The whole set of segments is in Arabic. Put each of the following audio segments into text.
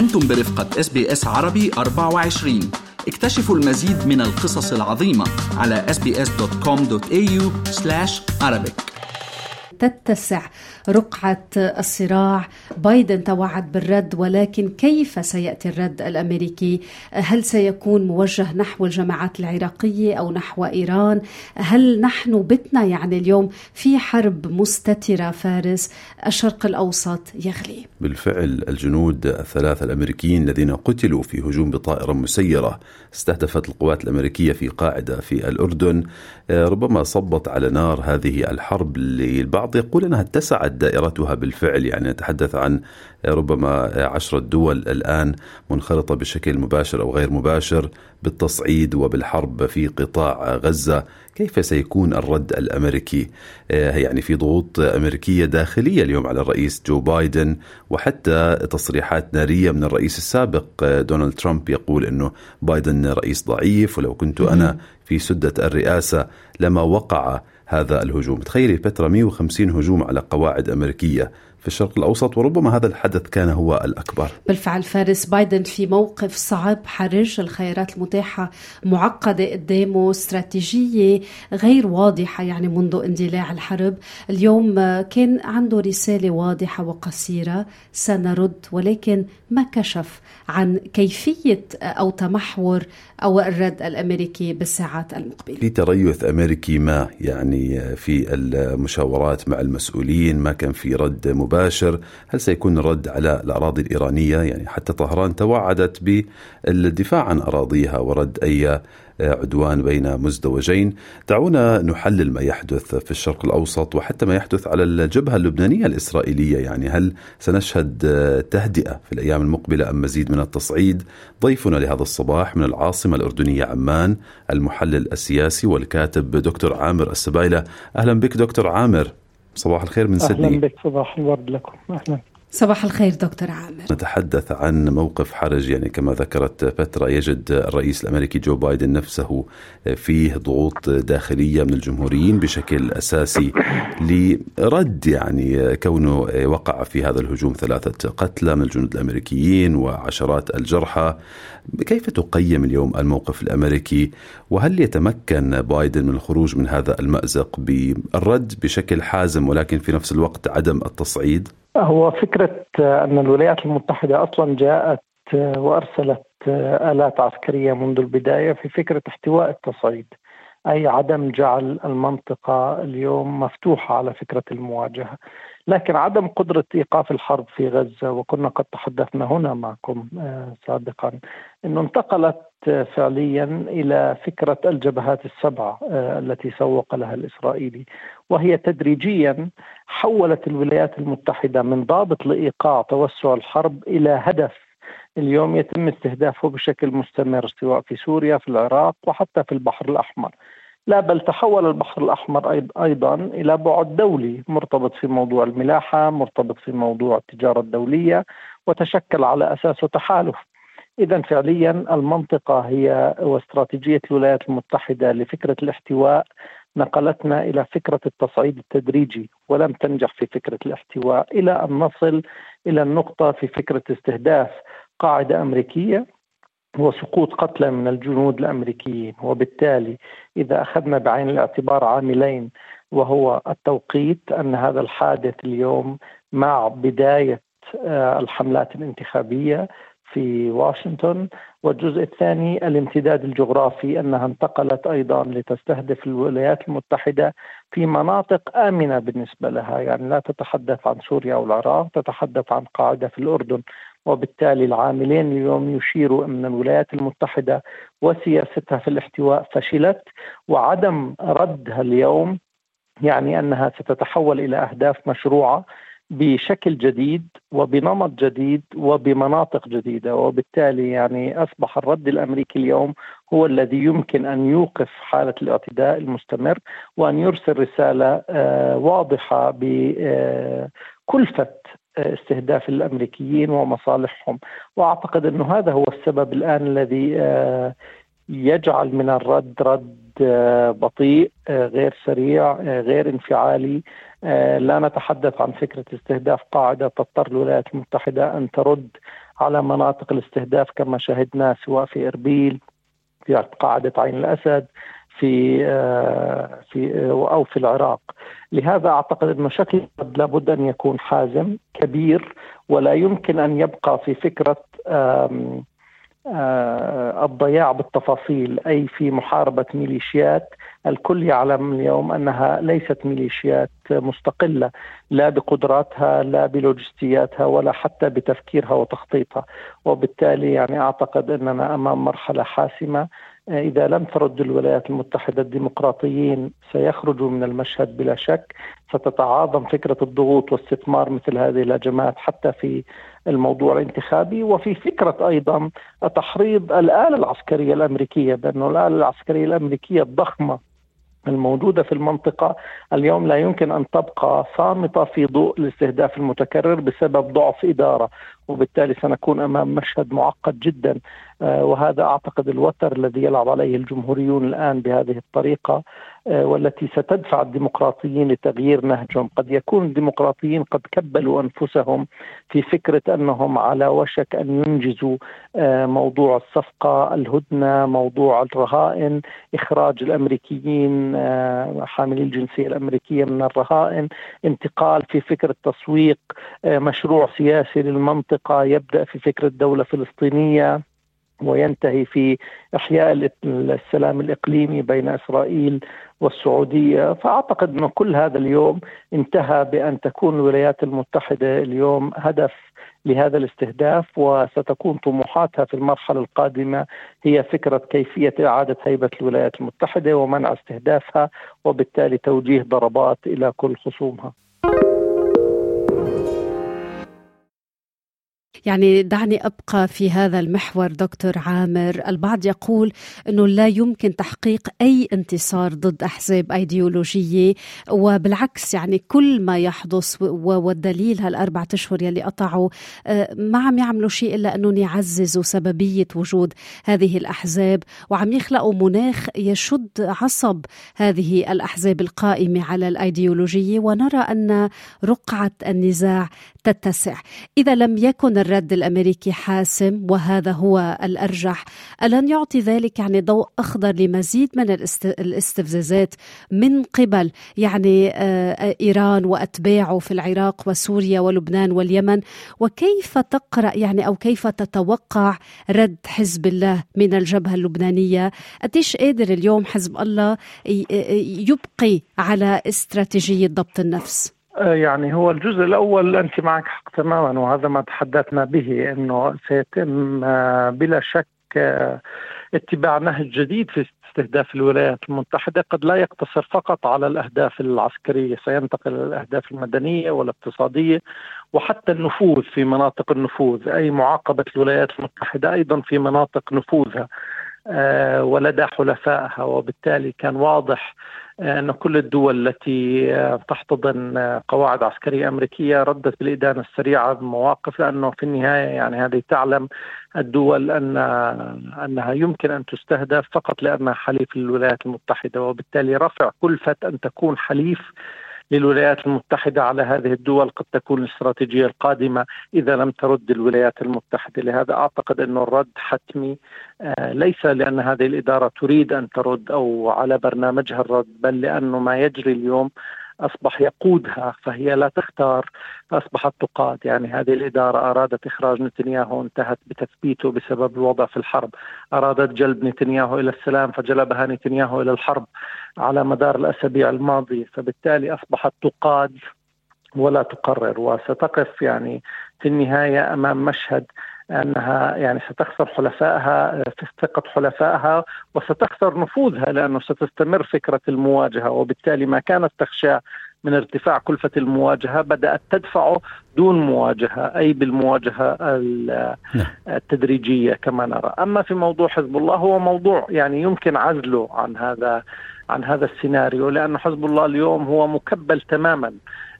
أنتم برفقة إس بي إس عربي 24 اكتشفوا المزيد من القصص العظيمة على sbs.com.au arabic. تتسع رقعة الصراع. بايدن توعد بالرد ولكن كيف سيأتي الرد الأمريكي؟ هل سيكون موجه نحو الجماعات العراقية أو نحو إيران؟ هل نحن بتنا يعني اليوم في حرب مستترة فارس؟ الشرق الأوسط يغلي. بالفعل الجنود الثلاثة الأمريكيين الذين قتلوا في هجوم بطائرة مسيرة استهدفت القوات الأمريكية في قاعدة في الأردن. ربما صبت على نار هذه الحرب للبعض. يقول أنها اتسعت دائرتها بالفعل يعني نتحدث عن ربما عشرة دول الآن منخرطة بشكل مباشر أو غير مباشر بالتصعيد وبالحرب في قطاع غزة. كيف سيكون الرد الأمريكي؟ يعني في ضغوط أمريكية داخلية اليوم على الرئيس جو بايدن وحتى تصريحات نارية من الرئيس السابق دونالد ترامب يقول إنه بايدن رئيس ضعيف ولو كنت أنا في سدة الرئاسة لما وقع هذا الهجوم. تخيلي فترة 150 هجوم على قواعد أمريكية. في الشرق الأوسط وربما هذا الحدث كان هو الأكبر. بالفعل فارس بايدن في موقف صعب حرج الخيارات المتاحة معقدة قدامه استراتيجية غير واضحة يعني منذ اندلاع الحرب. اليوم كان عنده رسالة واضحة وقصيرة سنرد ولكن ما كشف عن كيفية أو تمحور أو الرد الأمريكي بالساعات المقبلة. في تريث أمريكي ما يعني في المشاورات مع المسؤولين ما كان في رد مباشر. هل سيكون الرد على الأراضي الإيرانية؟ يعني حتى طهران توعدت بالدفاع عن أراضيها ورد أي عدوان بين مزدوجين. دعونا نحلل ما يحدث في الشرق الأوسط وحتى ما يحدث على الجبهة اللبنانية الإسرائيلية. يعني هل سنشهد تهدئة في الأيام المقبلة أم مزيد من التصعيد؟ ضيفنا لهذا الصباح من العاصمة الأردنية عمان المحلل السياسي والكاتب دكتور عامر السبايلة. أهلا بك دكتور عامر. صباح الخير من سيدني. أهلا بك صباح الورد لكم. أهلا. صباح الخير دكتور عامر. نتحدث عن موقف حرج يعني كما ذكرت فترة يجد الرئيس الأمريكي جو بايدن نفسه فيه ضغوط داخلية من الجمهوريين بشكل أساسي لرد يعني كونه وقع في هذا الهجوم ثلاثة قتلى من الجنود الأمريكيين وعشرات الجرحى. كيف تقيم اليوم الموقف الأمريكي؟ وهل يتمكن بايدن من الخروج من هذا المأزق بالرد بشكل حازم ولكن في نفس الوقت عدم التصعيد؟ هو فكرة أن الولايات المتحدة أصلا جاءت وأرسلت آلات عسكرية منذ البداية في فكرة احتواء التصعيد أي عدم جعل المنطقة اليوم مفتوحة على فكرة المواجهة. لكن عدم قدرة إيقاف الحرب في غزة وكنا قد تحدثنا هنا معكم سابقا أنه انتقلت فعليا إلى فكرة الجبهات السبعة التي سوق لها الإسرائيلي. وهي تدريجيا حولت الولايات المتحدة من ضابط لإيقاع توسع الحرب إلى هدف اليوم يتم استهدافه بشكل مستمر سواء في سوريا في العراق وحتى في البحر الأحمر. لا بل تحول البحر الأحمر أيضا إلى بعد دولي مرتبط في موضوع الملاحة مرتبط في موضوع التجارة الدولية وتشكل على اساسه تحالف. اذا فعليا المنطقة هي واستراتيجية الولايات المتحدة لفكرة الاحتواء. نقلتنا إلى فكرة التصعيد التدريجي ولم تنجح في فكرة الاحتواء إلى أن نصل إلى النقطة في فكرة استهداف قاعدة امريكيه وسقوط قتلى من الجنود الأمريكيين وبالتالي إذا أخذنا بعين الاعتبار عاملين وهو التوقيت أن هذا الحادث اليوم مع بداية الحملات الانتخابية في واشنطن والجزء الثاني الامتداد الجغرافي أنها انتقلت أيضا لتستهدف الولايات المتحدة في مناطق آمنة بالنسبة لها. يعني لا تتحدث عن سوريا والعراق تتحدث عن قاعدة في الأردن. وبالتالي العاملين اليوم يشيروا أن الولايات المتحدة وسياستها في الاحتواء فشلت وعدم ردها اليوم يعني أنها ستتحول إلى أهداف مشروعة. بشكل جديد وبنمط جديد وبمناطق جديدة وبالتالي يعني أصبح الرد الأمريكي اليوم هو الذي يمكن أن يوقف حالة الاعتداء المستمر وأن يرسل رسالة واضحة بكلفه استهداف الأمريكيين ومصالحهم. وأعتقد أنه هذا هو السبب الآن الذي يجعل من الرد رد بطيء غير سريع غير انفعالي لا نتحدث عن فكرة استهداف قاعدة تضطر الولايات المتحدة أن ترد على مناطق الاستهداف كما شهدنا سواء في إربيل في قاعدة عين الأسد في آه، في أو في العراق. لهذا أعتقد انه شكل لابد أن يكون حازم كبير ولا يمكن أن يبقى في فكرة آه، الضياع بالتفاصيل أي في محاربة ميليشيات الكل يعلم اليوم أنها ليست ميليشيات مستقلة لا بقدراتها لا بلوجستياتها ولا حتى بتفكيرها وتخطيطها. وبالتالي يعني أعتقد أننا أمام مرحلة حاسمة. إذا لم ترد الولايات المتحدة الديمقراطيين سيخرجوا من المشهد بلا شك. ستتعاظم فكرة الضغوط واستثمار مثل هذه الهجمات حتى في الموضوع الانتخابي وفي فكرة أيضا تحريض الآلة العسكرية الأمريكية بأنه الآلة العسكرية الأمريكية الضخمة الموجودة في المنطقة اليوم لا يمكن أن تبقى صامتة في ضوء الاستهداف المتكرر بسبب ضعف إدارة وبالتالي سنكون أمام مشهد معقد جدا. آه، وهذا أعتقد الوتر الذي يلعب عليه الجمهوريون الآن بهذه الطريقة. آه، والتي ستدفع الديمقراطيين لتغيير نهجهم. قد يكون الديمقراطيين قد كبلوا أنفسهم في فكرة أنهم على وشك أن ينجزوا آه، موضوع الصفقة الهدنة موضوع الرهائن إخراج الأمريكيين حاملي الجنسية الأمريكية من الرهائن انتقال في فكرة تسويق مشروع سياسي للمنطقة يبدأ في فكرة دولة فلسطينية. وينتهي في إحياء السلام الإقليمي بين إسرائيل والسعودية، فأعتقد انه كل هذا اليوم انتهى بأن تكون الولايات المتحدة اليوم هدف لهذا الاستهداف وستكون طموحاتها في المرحلة القادمة هي فكرة كيفية إعادة هيبة الولايات المتحدة ومنع استهدافها وبالتالي توجيه ضربات إلى كل خصومها. يعني دعني أبقى في هذا المحور دكتور عامر، البعض يقول إنه لا يمكن تحقيق أي انتصار ضد أحزاب أيديولوجية وبالعكس يعني كل ما يحدث والدليل هالأربع أشهر يلي قطعوا آه، ما عم يعملوا شيء إلا إنهم يعززوا سببية وجود هذه الأحزاب وعم يخلقوا مناخ يشد عصب هذه الأحزاب القائمة على الأيديولوجية ونرى أن رقعة النزاع تتسع. إذا لم يكن الرد الأمريكي حاسم وهذا هو الأرجح. ألن يعطي ذلك يعني ضوء أخضر لمزيد من الاستفزازات من قبل يعني آه، إيران وأتباعه في العراق وسوريا ولبنان واليمن. وكيف تقرأ يعني أو كيف تتوقع رد حزب الله من الجبهة اللبنانية؟ قديش قادر اليوم حزب الله يبقي على استراتيجية ضبط النفس؟ يعني هو الجزء الأول أنت معك حق تماما وهذا ما تحدثنا به إنه سيتم آه، بلا شك آه، اتباع نهج جديد في استهداف الولايات المتحدة. قد لا يقتصر فقط على الأهداف العسكرية سينتقل إلى الأهداف المدنية والاقتصادية وحتى النفوذ في مناطق النفوذ أي معاقبة الولايات المتحدة أيضا في مناطق نفوذها ولدى حلفائها وبالتالي كان واضح أن كل الدول التي تحتضن قواعد عسكرية أمريكية ردت بالإدانة السريعة بمواقف لأنه في النهاية يعني هذه تعلم الدول أن أنها يمكن أن تستهدف فقط لأنها حليف للولايات المتحدة وبالتالي رفع كلفة أن تكون حليف للولايات المتحدة على هذه الدول قد تكون الاستراتيجية القادمة إذا لم ترد الولايات المتحدة. لهذا أعتقد أن الرد حتمي آه، ليس لأن هذه الإدارة تريد أن ترد أو على برنامجها الرد بل لأنه ما يجري اليوم أصبح يقودها فهي لا تختار فأصبحت تقاد. يعني هذه الإدارة أرادت إخراج نتنياهو انتهت بتثبيته بسبب الوضع في الحرب. أرادت جلب نتنياهو إلى السلام فجلبها نتنياهو إلى الحرب على مدار الأسابيع الماضية. فبالتالي أصبحت تقاد ولا تقرر. وستقف يعني في النهاية أمام مشهد أنها يعني ستخسر حلفائها ثقه حلفائها وستخسر نفوذها لأنه ستستمر فكرة المواجهة. وبالتالي ما كانت تخشى من ارتفاع كلفة المواجهة بدأت تدفعه دون مواجهة أي بالمواجهة نعم. التدريجية كما نرى. أما في موضوع حزب الله هو موضوع يعني يمكن عزله عن هذا عن هذا السيناريو لأن حزب الله اليوم هو مكبل تماما.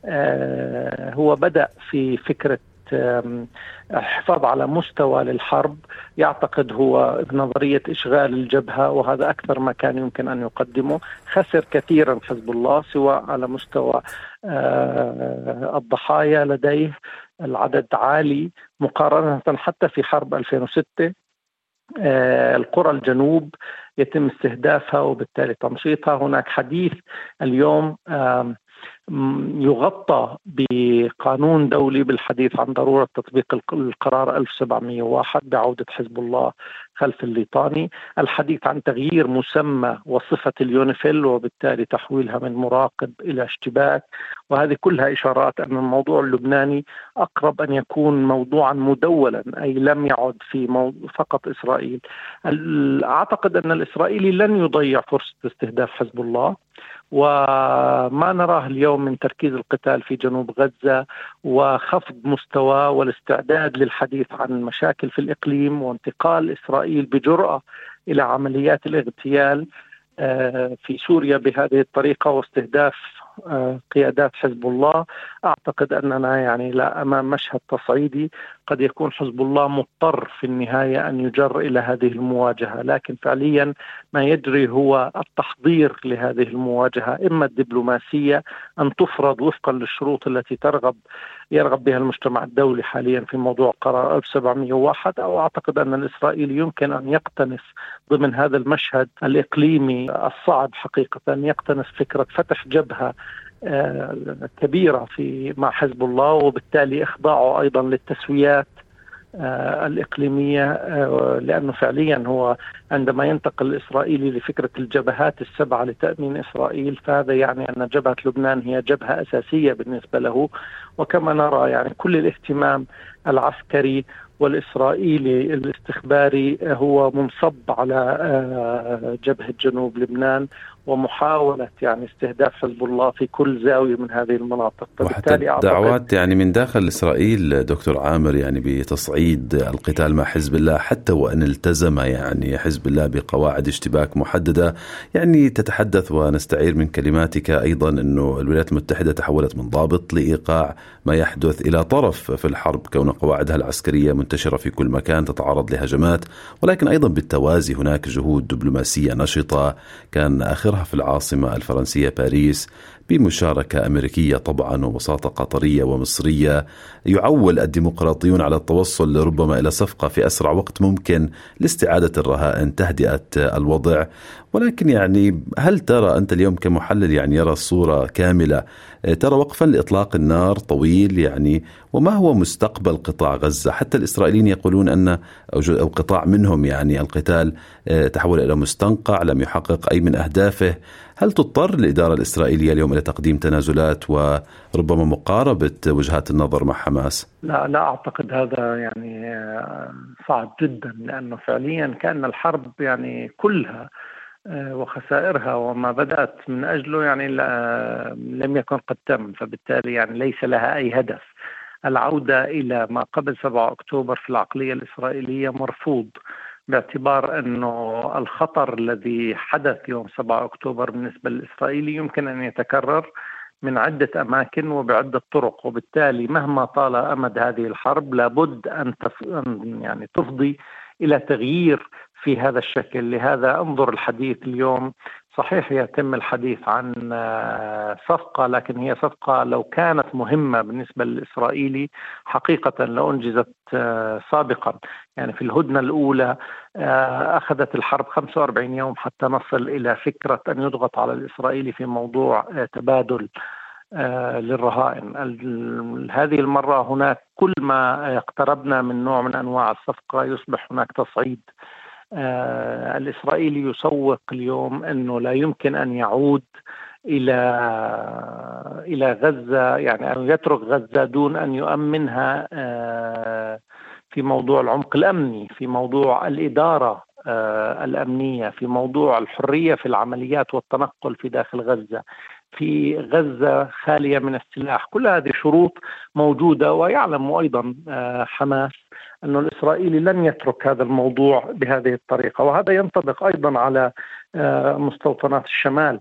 آه، هو بدأ في فكرة الحفاظ على مستوى للحرب يعتقد هو بنظرية إشغال الجبهة وهذا أكثر ما كان يمكن أن يقدمه. خسر كثيرا حزب الله سواء على مستوى آه، الضحايا لديه العدد عالي مقارنة حتى في حرب 2006 آه، القرى الجنوب يتم استهدافها وبالتالي تنشيطها. هناك حديث اليوم يغطى بقانون دولي بالحديث عن ضرورة تطبيق القرار 1701 بعودة حزب الله خلف الليطاني، الحديث عن تغيير مسمى وصفة اليونيفيل وبالتالي تحويلها من مراقب إلى اشتباك، وهذه كلها إشارات أن الموضوع اللبناني أقرب أن يكون موضوعا مدولا أي لم يعد في فقط إسرائيل. أعتقد أن الإسرائيلي لن يضيع فرصة استهداف حزب الله وما نراه اليوم من تركيز القتال في جنوب غزة وخفض مستوى والاستعداد للحديث عن مشاكل في الإقليم وانتقال إسرائيل بجرأة إلى عمليات الاغتيال آه، في سوريا بهذه الطريقة واستهداف قيادات حزب الله. أعتقد أننا يعني لا أمام مشهد تصعيدي قد يكون حزب الله مضطر في النهاية أن يجر إلى هذه المواجهة. لكن فعليا ما يجري هو التحضير لهذه المواجهة إما الدبلوماسية أن تفرض وفقا للشروط التي ترغب يرغب بها المجتمع الدولي حاليا في موضوع قرار 1701 أو أعتقد أن الإسرائيلي يمكن أن يقتنص ضمن هذا المشهد الإقليمي الصعب حقيقه يقتنص فكرة فتح جبهة آه، كبيرة في مع حزب الله وبالتالي إخضاعه أيضا للتسويات آه، الإقليمية آه، لأنه فعليا هو عندما ينتقل الإسرائيلي لفكرة الجبهات السبعة لتأمين إسرائيل فهذا يعني أن جبهة لبنان هي جبهة أساسية بالنسبة له. وكما نرى يعني كل الاهتمام العسكري والإسرائيلي الاستخباري هو منصب على جبهة جنوب لبنان. ومحاولة يعني استهداف حزب الله في كل زاوية من هذه المناطق. وحتى دعوات يعني من داخل إسرائيل دكتور عامر يعني بتصعيد القتال مع حزب الله حتى وأن التزم يعني حزب الله بقواعد اشتباك محددة. يعني تتحدث ونستعير من كلماتك أيضا أنه الولايات المتحدة تحولت من ضابط لإيقاع ما يحدث إلى طرف في الحرب كون قواعدها العسكرية منتشرة في كل مكان تتعرض لهجمات. ولكن أيضا بالتوازي هناك جهود دبلوماسية نشطة. كان آخرها في العاصمة الفرنسية باريس بمشاركة أمريكية طبعا ووساطة قطرية ومصرية يعول الديمقراطيون على التوصل ربما إلى صفقة في أسرع وقت ممكن لاستعادة الرهائن تهدئة الوضع. ولكن يعني هل ترى أنت اليوم كمحلل يعني يرى الصورة كاملة؟ ترى وقفا لإطلاق النار طويل يعني وما هو مستقبل قطاع غزة؟ حتى الإسرائيليين يقولون أن أو قطاع منهم يعني القتال تحول إلى مستنقع لم يحقق أي من أهدافه. هل تضطر الإدارة الإسرائيلية اليوم إلى تقديم تنازلات وربما مقاربة وجهات النظر مع حماس؟ لا لا أعتقد هذا يعني صعب جدا لأنه فعليا كأن الحرب يعني كلها آه، وخسائرها وما بدأت من أجله يعني لم يكن قد تم. فبالتالي يعني ليس لها أي هدف. العودة إلى ما قبل 7 أكتوبر في العقلية الإسرائيلية مرفوض. باعتبار أنه الخطر الذي حدث يوم 7 أكتوبر بالنسبة للإسرائيلي يمكن أن يتكرر من عدة أماكن وبعدة طرق وبالتالي مهما طال أمد هذه الحرب لابد أن يعني تفضي إلى تغيير في هذا الشكل. لهذا أنظر الحديث اليوم صحيح يتم الحديث عن آه، صفقة لكن هي صفقة لو كانت مهمة بالنسبة للإسرائيلي حقيقة لو أنجزت آه، سابقا. يعني في الهدنة الأولى آه، أخذت الحرب 45 يوم حتى نصل إلى فكرة أن يضغط على الإسرائيلي في موضوع تبادل للرهائن. هذه المرة هناك كل ما اقتربنا من نوع من أنواع الصفقة يصبح هناك تصعيد الإسرائيلي يسوق اليوم أنه لا يمكن أن يعود إلى إلى غزة يعني أن يترك غزة دون أن يؤمنها آه في موضوع العمق الأمني في موضوع الإدارة آه الأمنية في موضوع الحرية في العمليات والتنقل في داخل غزة. في غزة خالية من السلاح. كل هذه شروط موجودة ويعلم أيضا آه، حماس أن الإسرائيلي لن يترك هذا الموضوع بهذه الطريقة. وهذا ينطبق أيضا على آه، مستوطنات الشمال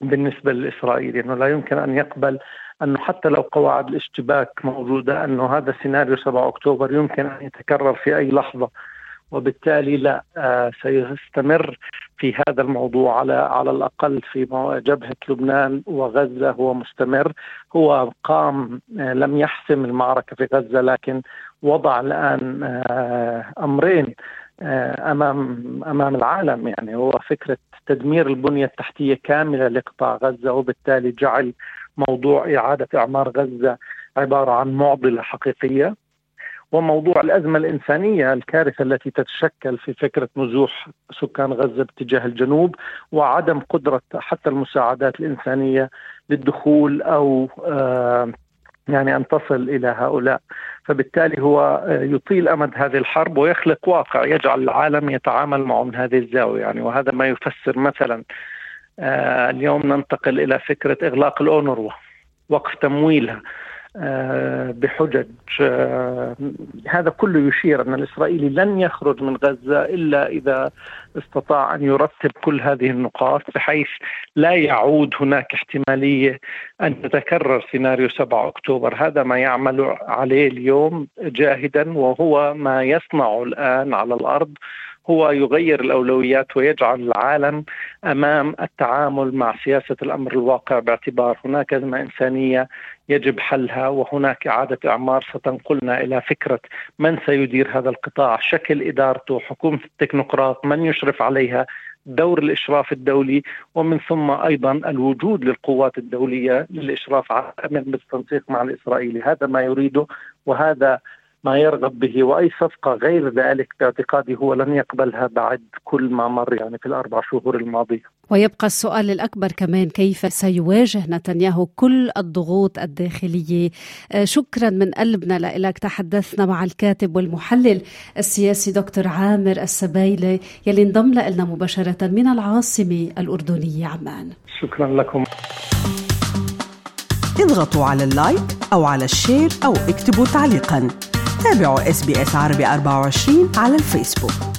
بالنسبة للإسرائيلي أنه لا يمكن أن يقبل أنه حتى لو قواعد الاشتباك موجودة أنه هذا سيناريو 7 أكتوبر يمكن أن يتكرر في أي لحظة. وبالتالي لا آه، سيستمر في هذا الموضوع على على الأقل في جبهة لبنان وغزة هو مستمر. هو قام آه، لم يحسم المعركة في غزة لكن وضع الآن أمرين أمام أمام العالم. يعني هو فكرة تدمير البنية التحتية كاملة لقطاع غزة وبالتالي جعل موضوع إعادة إعمار غزة عبارة عن معضلة حقيقية. وموضوع الأزمة الإنسانية الكارثة التي تتشكل في فكرة نزوح سكان غزة باتجاه الجنوب وعدم قدرة حتى المساعدات الإنسانية للدخول أو آه يعني أن تصل إلى هؤلاء. فبالتالي هو يطيل أمد هذه الحرب ويخلق واقع يجعل العالم يتعامل معه من هذه الزاوية. يعني وهذا ما يفسر مثلا آه اليوم ننتقل إلى فكرة إغلاق الأونروا وقف تمويلها. آه، بحجج. آه، هذا كله يشير أن الإسرائيلي لن يخرج من غزة إلا إذا استطاع أن يرتب كل هذه النقاط بحيث لا يعود هناك احتمالية أن يتكرر سيناريو 7 أكتوبر، هذا ما يعمل عليه اليوم جاهدا وهو ما يصنعه الآن على الأرض هو يغير الأولويات ويجعل العالم أمام التعامل مع سياسة الأمر الواقع باعتبار هناك أزمة إنسانية يجب حلها وهناك إعادة إعمار ستنقلنا إلى فكرة من سيدير هذا القطاع، شكل إدارته، حكومة التكنوقراط، من يشرف عليها، دور الإشراف الدولي ومن ثم أيضا الوجود للقوات الدولية للإشراف على الامن بالتنسيق مع الإسرائيلي، هذا ما يريده وهذا ما يرغب به وأي صفقة غير ذلك باعتقادي هو لن يقبلها بعد كل ما مر يعني في الأربع شهور الماضية. ويبقى السؤال الأكبر كمان كيف سيواجه نتنياهو كل الضغوط الداخلية؟ آه، شكرا من قلبنا لك تحدثنا مع الكاتب والمحلل السياسي دكتور عامر السبايلي يلي انضم لنا مباشرة من العاصمة الأردنية عمان. شكرا لكم. اضغطوا على ال like أو على ال share أو اكتبوا تعليقا تابعوا SBS عربي 24 على الفيسبوك.